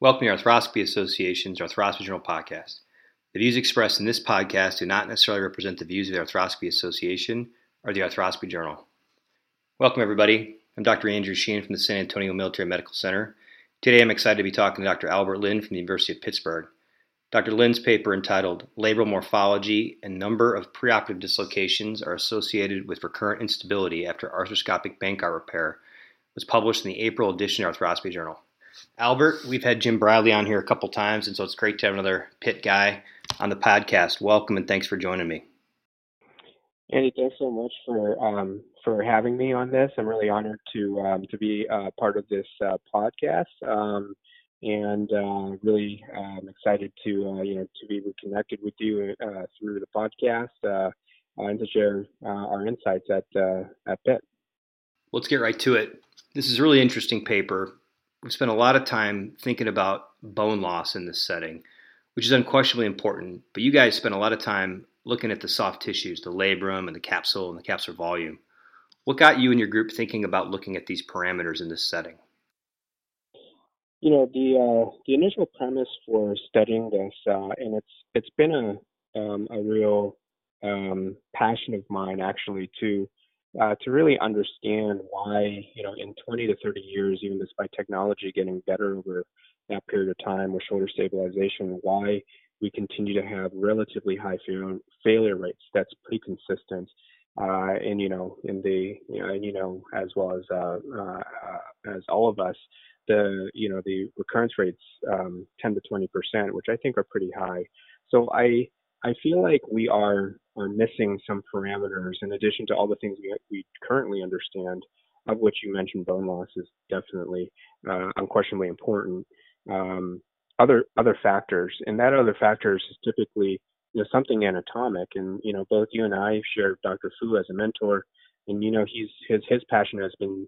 Welcome to the Arthroscopy Association's Arthroscopy Journal podcast. The views expressed in this podcast do not necessarily represent the views of the Arthroscopy Association or the Arthroscopy Journal. Welcome, everybody. I'm Dr. Andrew Sheean from the San Antonio Military Medical Center. Today, I'm excited to be talking to Dr. Albert Lin from the University of Pittsburgh. Dr. Lin's paper entitled Labral Morphology and Number of Preoperative Dislocations Are Associated with Recurrent Instability After Arthroscopic Bankart Repair was published in the April edition of Arthroscopy Journal. Albert, we've had Jim Bradley on here a couple times, and so it's great to have another Pitt guy on the podcast. Welcome and thanks for joining me. Andy, thanks so much for um, for having me on this. I'm really honored to um, to be uh, part of this uh, podcast, um, and uh, really um, excited to uh, you know to be reconnected with you uh, through the podcast uh, and to share our insights at at Pitt. Let's get right to it. This is a really interesting paper we've spent a lot of time thinking about bone loss in this setting, which is unquestionably important. But you guys spent a lot of time looking at the soft tissues, the labrum and the capsule and the capsular volume. What got you and your group thinking about looking at these parameters in this setting? You know, the uh, the initial premise for studying this, uh, and it's it's been a um, a real um, passion of mine actually to uh, to really understand why, you know, in 20 to 30 years, even despite technology getting better over that period of time with shoulder stabilization, why we continue to have relatively high fail- failure rates. That's pretty consistent. Uh, and you know, in the you know, and you know, as well as uh, uh, as all of us, the you know the recurrence rates um, 10 to 20 percent, which I think are pretty high. So I I feel like we are are missing some parameters in addition to all the things we, we currently understand, of which you mentioned bone loss is definitely uh, unquestionably important. Um, other other factors, and that other factors is typically you know something anatomic, and you know both you and I share Dr. Fu as a mentor, and you know he's his his passion has been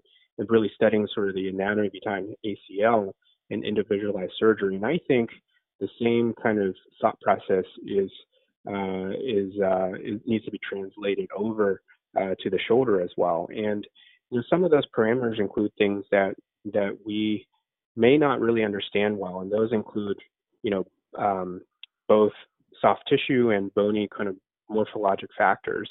really studying sort of the anatomy behind ACL and individualized surgery, and I think the same kind of thought process is uh, is, uh, needs to be translated over uh, to the shoulder as well. And you know, some of those parameters include things that that we may not really understand well, and those include you know um, both soft tissue and bony kind of morphologic factors.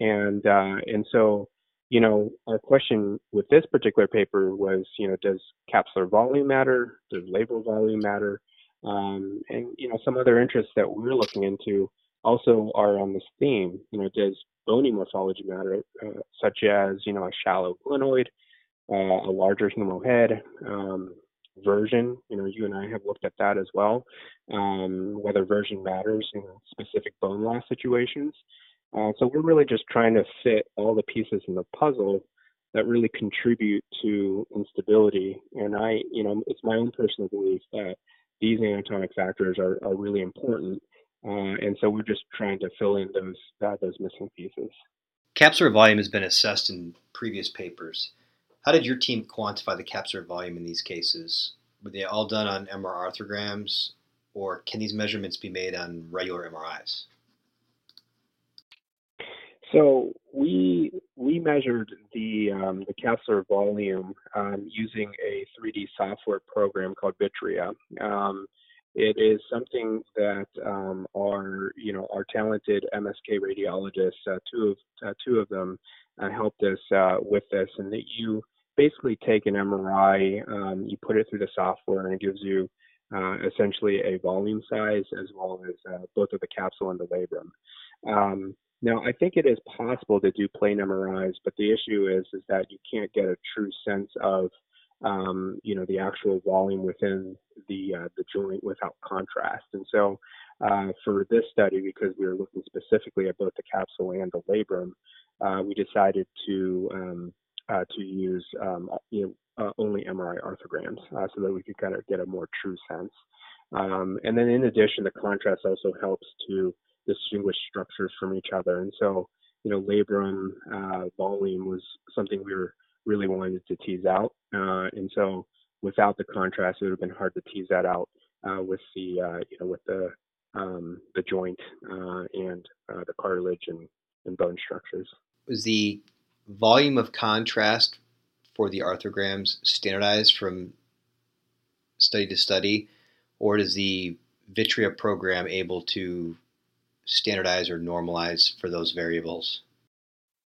And uh, and so you know, our question with this particular paper was, you know, does capsular volume matter? Does labral volume matter? Um, and you know, some other interests that we're looking into also are on this theme. You know, does bony morphology matter, uh, such as you know a shallow glenoid, uh, a larger humeral head, um, version. You know, you and I have looked at that as well. Um, whether version matters in specific bone loss situations. Uh, so we're really just trying to fit all the pieces in the puzzle that really contribute to instability. And I, you know, it's my own personal belief that these anatomic factors are, are really important uh, and so we're just trying to fill in those uh, those missing pieces. Capsular volume has been assessed in previous papers. How did your team quantify the capsular volume in these cases? Were they all done on MR arthrograms, or can these measurements be made on regular MRIs? So we we measured the um, the capsular volume um, using a 3D software program called Vitrea. Um, it is something that um, our you know our talented MSK radiologists, uh, two of uh, two of them, uh, helped us uh, with this, and that you basically take an MRI, um, you put it through the software, and it gives you uh, essentially a volume size as well as uh, both of the capsule and the labrum. Now, I think it is possible to do plain MRIs, but the issue is is that you can't get a true sense of um, you know, the actual volume within the uh, the joint without contrast. And so, uh, for this study, because we were looking specifically at both the capsule and the labrum, uh, we decided to um, uh, to use um, you know, uh, only MRI arthrograms uh, so that we could kind of get a more true sense. Um, and then, in addition, the contrast also helps to distinguish structures from each other. And so, you know, labrum volume was something we were really wanted to tease out. Uh, and so without the contrast, it would have been hard to tease that out uh, with the uh, you know with the um, the joint uh, and uh, the cartilage and, and bone structures. Was the volume of contrast for the arthrograms standardized from study to study, or is the Vitrea program able to standardize or normalize for those variables?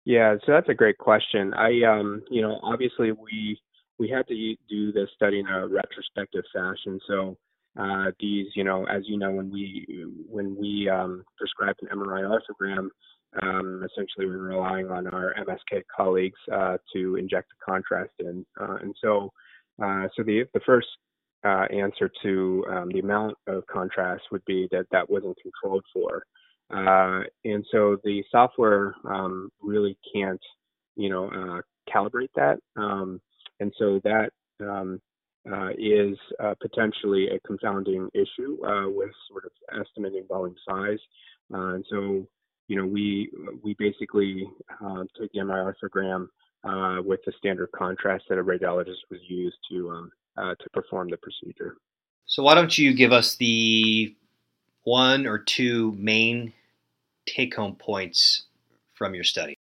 Yeah, so that's a great question. I, um, you know, obviously we we had to do this study in a retrospective fashion. So uh, these, you know, as you know, when we when we um, prescribed an MRI arthrogram, um, essentially we were relying on our MSK colleagues uh, to inject the contrast in, uh, and so uh, so the the first uh, answer to um, the amount of contrast would be that that wasn't controlled for, uh, and so the software um, really can't, you know, calibrate that, um, and so that um, uh, is uh, potentially a confounding issue uh, with sort of estimating volume size. Uh, and so, you know, we we basically uh, take the MRI arthrogram uh, with the standard contrast that a radiologist was used to um, to perform the procedure. So why don't you give us the one or two main take-home points from your study?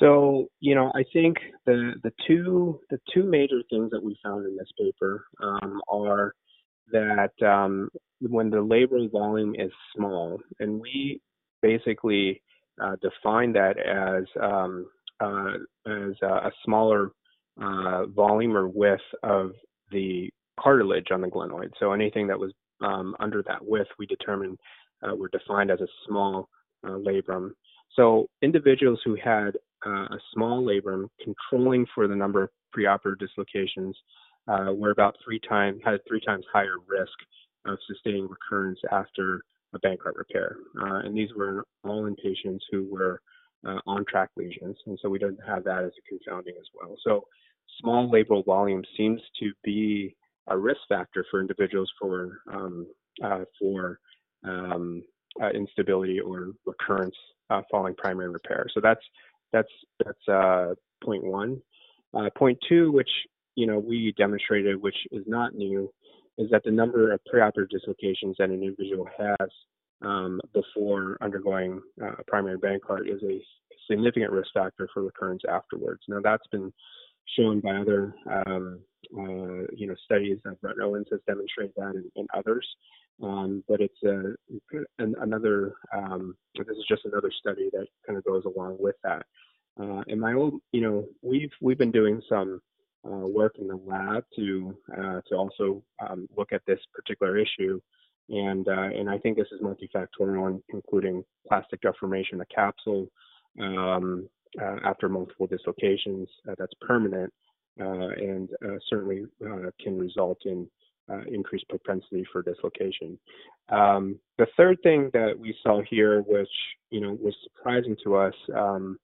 So, you know, I think the the two the two major things that we found in this paper um, are that um, when the labral volume is small, and we basically uh, define that as um, uh, as a, smaller uh, volume or width of the cartilage on the glenoid. So anything that was um, under that width, we determined uh, were defined as a small uh, labrum. So individuals who had uh, a small labrum controlling for the number of preoperative dislocations uh, were about three times had three times higher risk of sustaining recurrence after a Bankart repair. Uh, and these were all in patients who were uh, on track lesions, and so we don't have that as a confounding as well. So small labral volume seems to be a risk factor for individuals for um, uh, for um, uh, instability or recurrence following primary repair. So that's that's that's uh, point one. Uh, point two, which you know we demonstrated, which is not new, is that the number of preoperative dislocations that an individual has um, before undergoing uh, primary Bankart is a significant risk factor for recurrence afterwards. Now that's been shown by other um, uh, you know studies. Uh, Brett Owens has demonstrated that, and, and others. Um, but it's a, an, another. Um, this is just another study that kind of goes along with that. Uh, in my old, you know, we've we've been doing some uh, work in the lab to uh, to also um, look at this particular issue, and uh, and I think this is multifactorial, including plastic deformation the capsule um, uh, after multiple dislocations that's permanent, and certainly can result in increased propensity for dislocation. Um, the third thing that we saw here, which you know was surprising to us. Um,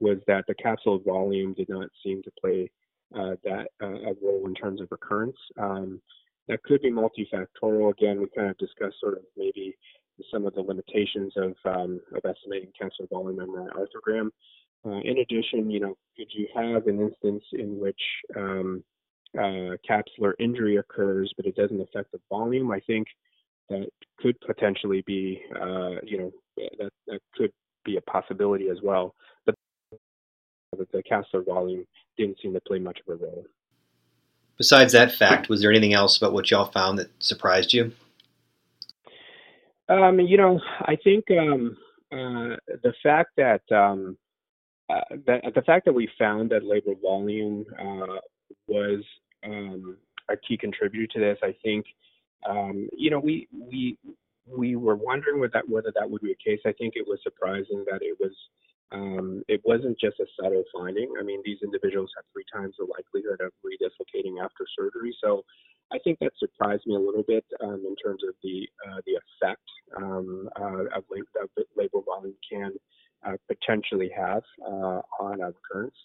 was that the capsule volume did not seem to play uh, that uh, a role in terms of recurrence. Um, that could be multifactorial. Again, we kind of discussed sort of maybe some of the limitations of, um, of estimating capsule volume on that arthrogram. Uh, in addition, you know, could you have an instance in which um, uh, capsular injury occurs, but it doesn't affect the volume? I think that could potentially be, uh, you know, that, that could be a possibility as well. But the capsular volume didn't seem to play much of a role. Besides that fact, was there anything else about what y'all found that surprised you? Um, you know, I think um, uh, the fact that um, uh, the, the fact that we found that labral volume uh, was um, a key contributor to this, I think, um, you know, we we we were wondering whether that whether that would be a case. I think it was surprising that it was um, it wasn't just a subtle finding. I mean, these individuals have three times the likelihood of redislocating after surgery. So I think that surprised me a little bit um, in terms of the uh, the effect um, uh, of, of labral volume can uh, potentially have uh, on a recurrence.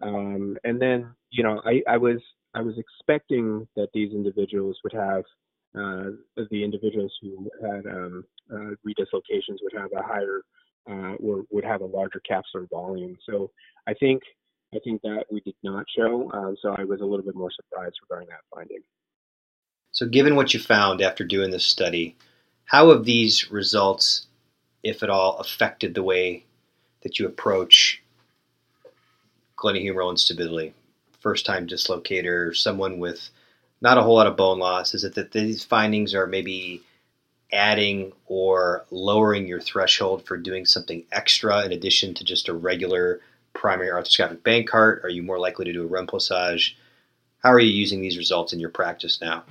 Um, and then, you know, I, I was I was expecting that these individuals would have uh, the individuals who had um, uh, redislocations would have a higher uh, or would have a larger capsular volume. So I think I think that we did not show. Um, so I was a little bit more surprised regarding that finding. So, given what you found after doing this study, how have these results, if at all, affected the way that you approach glenohumeral instability? First time dislocator, someone with not a whole lot of bone loss? Is it that these findings are maybe adding or lowering your threshold for doing something extra in addition to just a regular primary arthroscopic Bankart? Are you more likely to do a remplissage? How are you using these results in your practice now?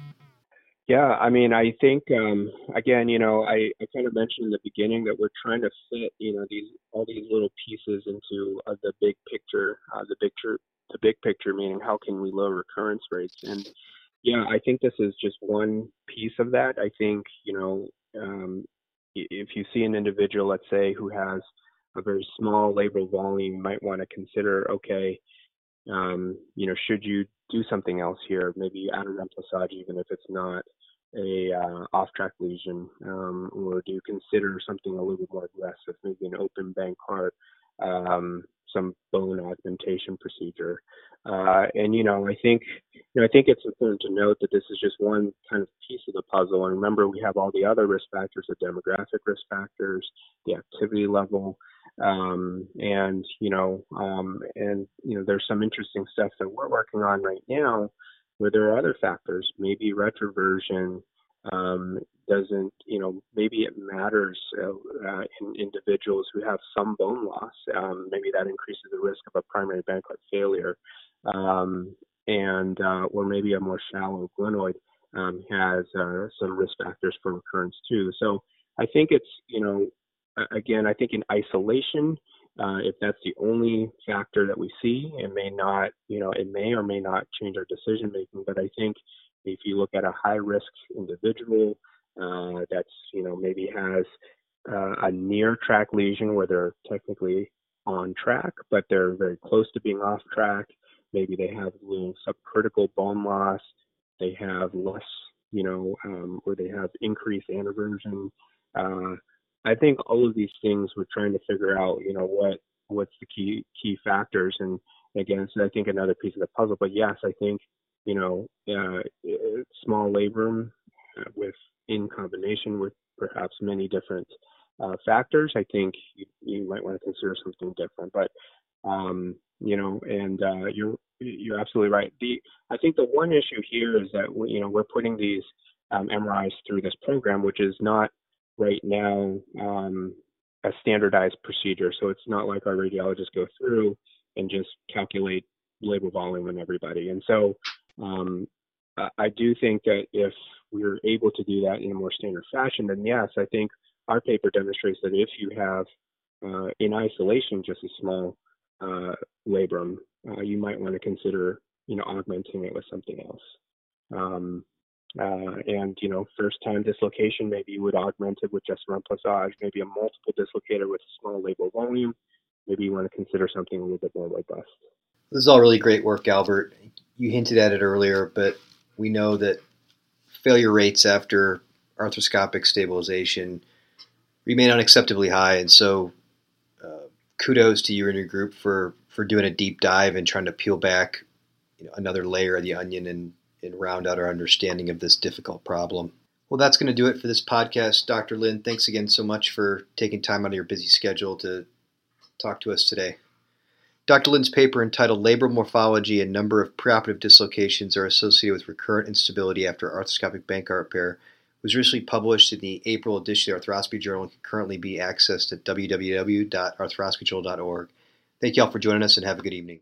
Yeah, I mean, I think um, again, you know, I, I kind of mentioned in the beginning that we're trying to fit, you know, these all these little pieces into uh, the big picture. Uh, the picture, the big picture, meaning how can we lower recurrence rates? And yeah, I think this is just one piece of that. I think, you know, um, if you see an individual, let's say, who has a very small labral volume, you might want to consider, okay, um, you know, should you do something else here? Maybe add a remplissage, even if it's not a uh, off-track lesion, um, or do you consider something a little bit more aggressive, maybe an open Bankart, um, some bone augmentation procedure? Uh, and you know, I think you know, I think it's important to note that this is just one kind of piece of the puzzle. And remember, we have all the other risk factors, the demographic risk factors, the activity level, um, and you know, um, and you know, there's some interesting stuff that we're working on right now where there are other factors, maybe retroversion um, doesn't, you know, maybe it matters uh, uh, in individuals who have some bone loss. Um, maybe that increases the risk of a primary Bankart failure, um, and uh, or maybe a more shallow glenoid um, has uh, some risk factors for recurrence too. So I think it's, you know, again, I think in isolation, uh, if that's the only factor that we see, it may not, you know, it may or may not change our decision making. But I think if you look at a high risk individual uh, that's, you know, maybe has uh, a near track lesion where they're technically on track, but they're very close to being off track. Maybe they have little subcritical bone loss. They have less, you know, um, or they have increased aneurysm. I think all of these things we're trying to figure out, you know, what what's the key key factors, and again, so I think another piece of the puzzle. But yes, I think you know, uh, small labrum uh, with in combination with perhaps many different uh, factors, I think you, you, might want to consider something different. But um, you know, and uh, you're you're absolutely right. The I think the one issue here is that we, you know we're putting these um, MRIs through this program, which is not right now um, a standardized procedure. So it's not like our radiologists go through and just calculate labral volume on everybody. And so um, I do think that if we're able to do that in a more standard fashion, then yes, I think our paper demonstrates that if you have uh, in isolation just a small uh, labrum, uh, you might want to consider you know augmenting it with something else. Um, uh, and you know, first time dislocation, maybe you would augment it with just remplissage, maybe a multiple dislocator with a small labral volume. Maybe you want to consider something a little bit more robust. This is all really great work, Albert. You hinted at it earlier, but we know that failure rates after arthroscopic stabilization remain unacceptably high, and so uh, kudos to you and your group for for doing a deep dive and trying to peel back you know, another layer of the onion and and round out our understanding of this difficult problem. Well, that's going to do it for this podcast. Dr. Lin, thanks again so much for taking time out of your busy schedule to talk to us today. Dr. Lin's paper entitled Labral Morphology and Number of Preoperative Dislocations Are Associated with Recurrent Instability After Arthroscopic Bankart Repair was recently published in the April edition of the Arthroscopy Journal and can currently be accessed at www.arthroscopyjournal.org. Thank you all for joining us and have a good evening.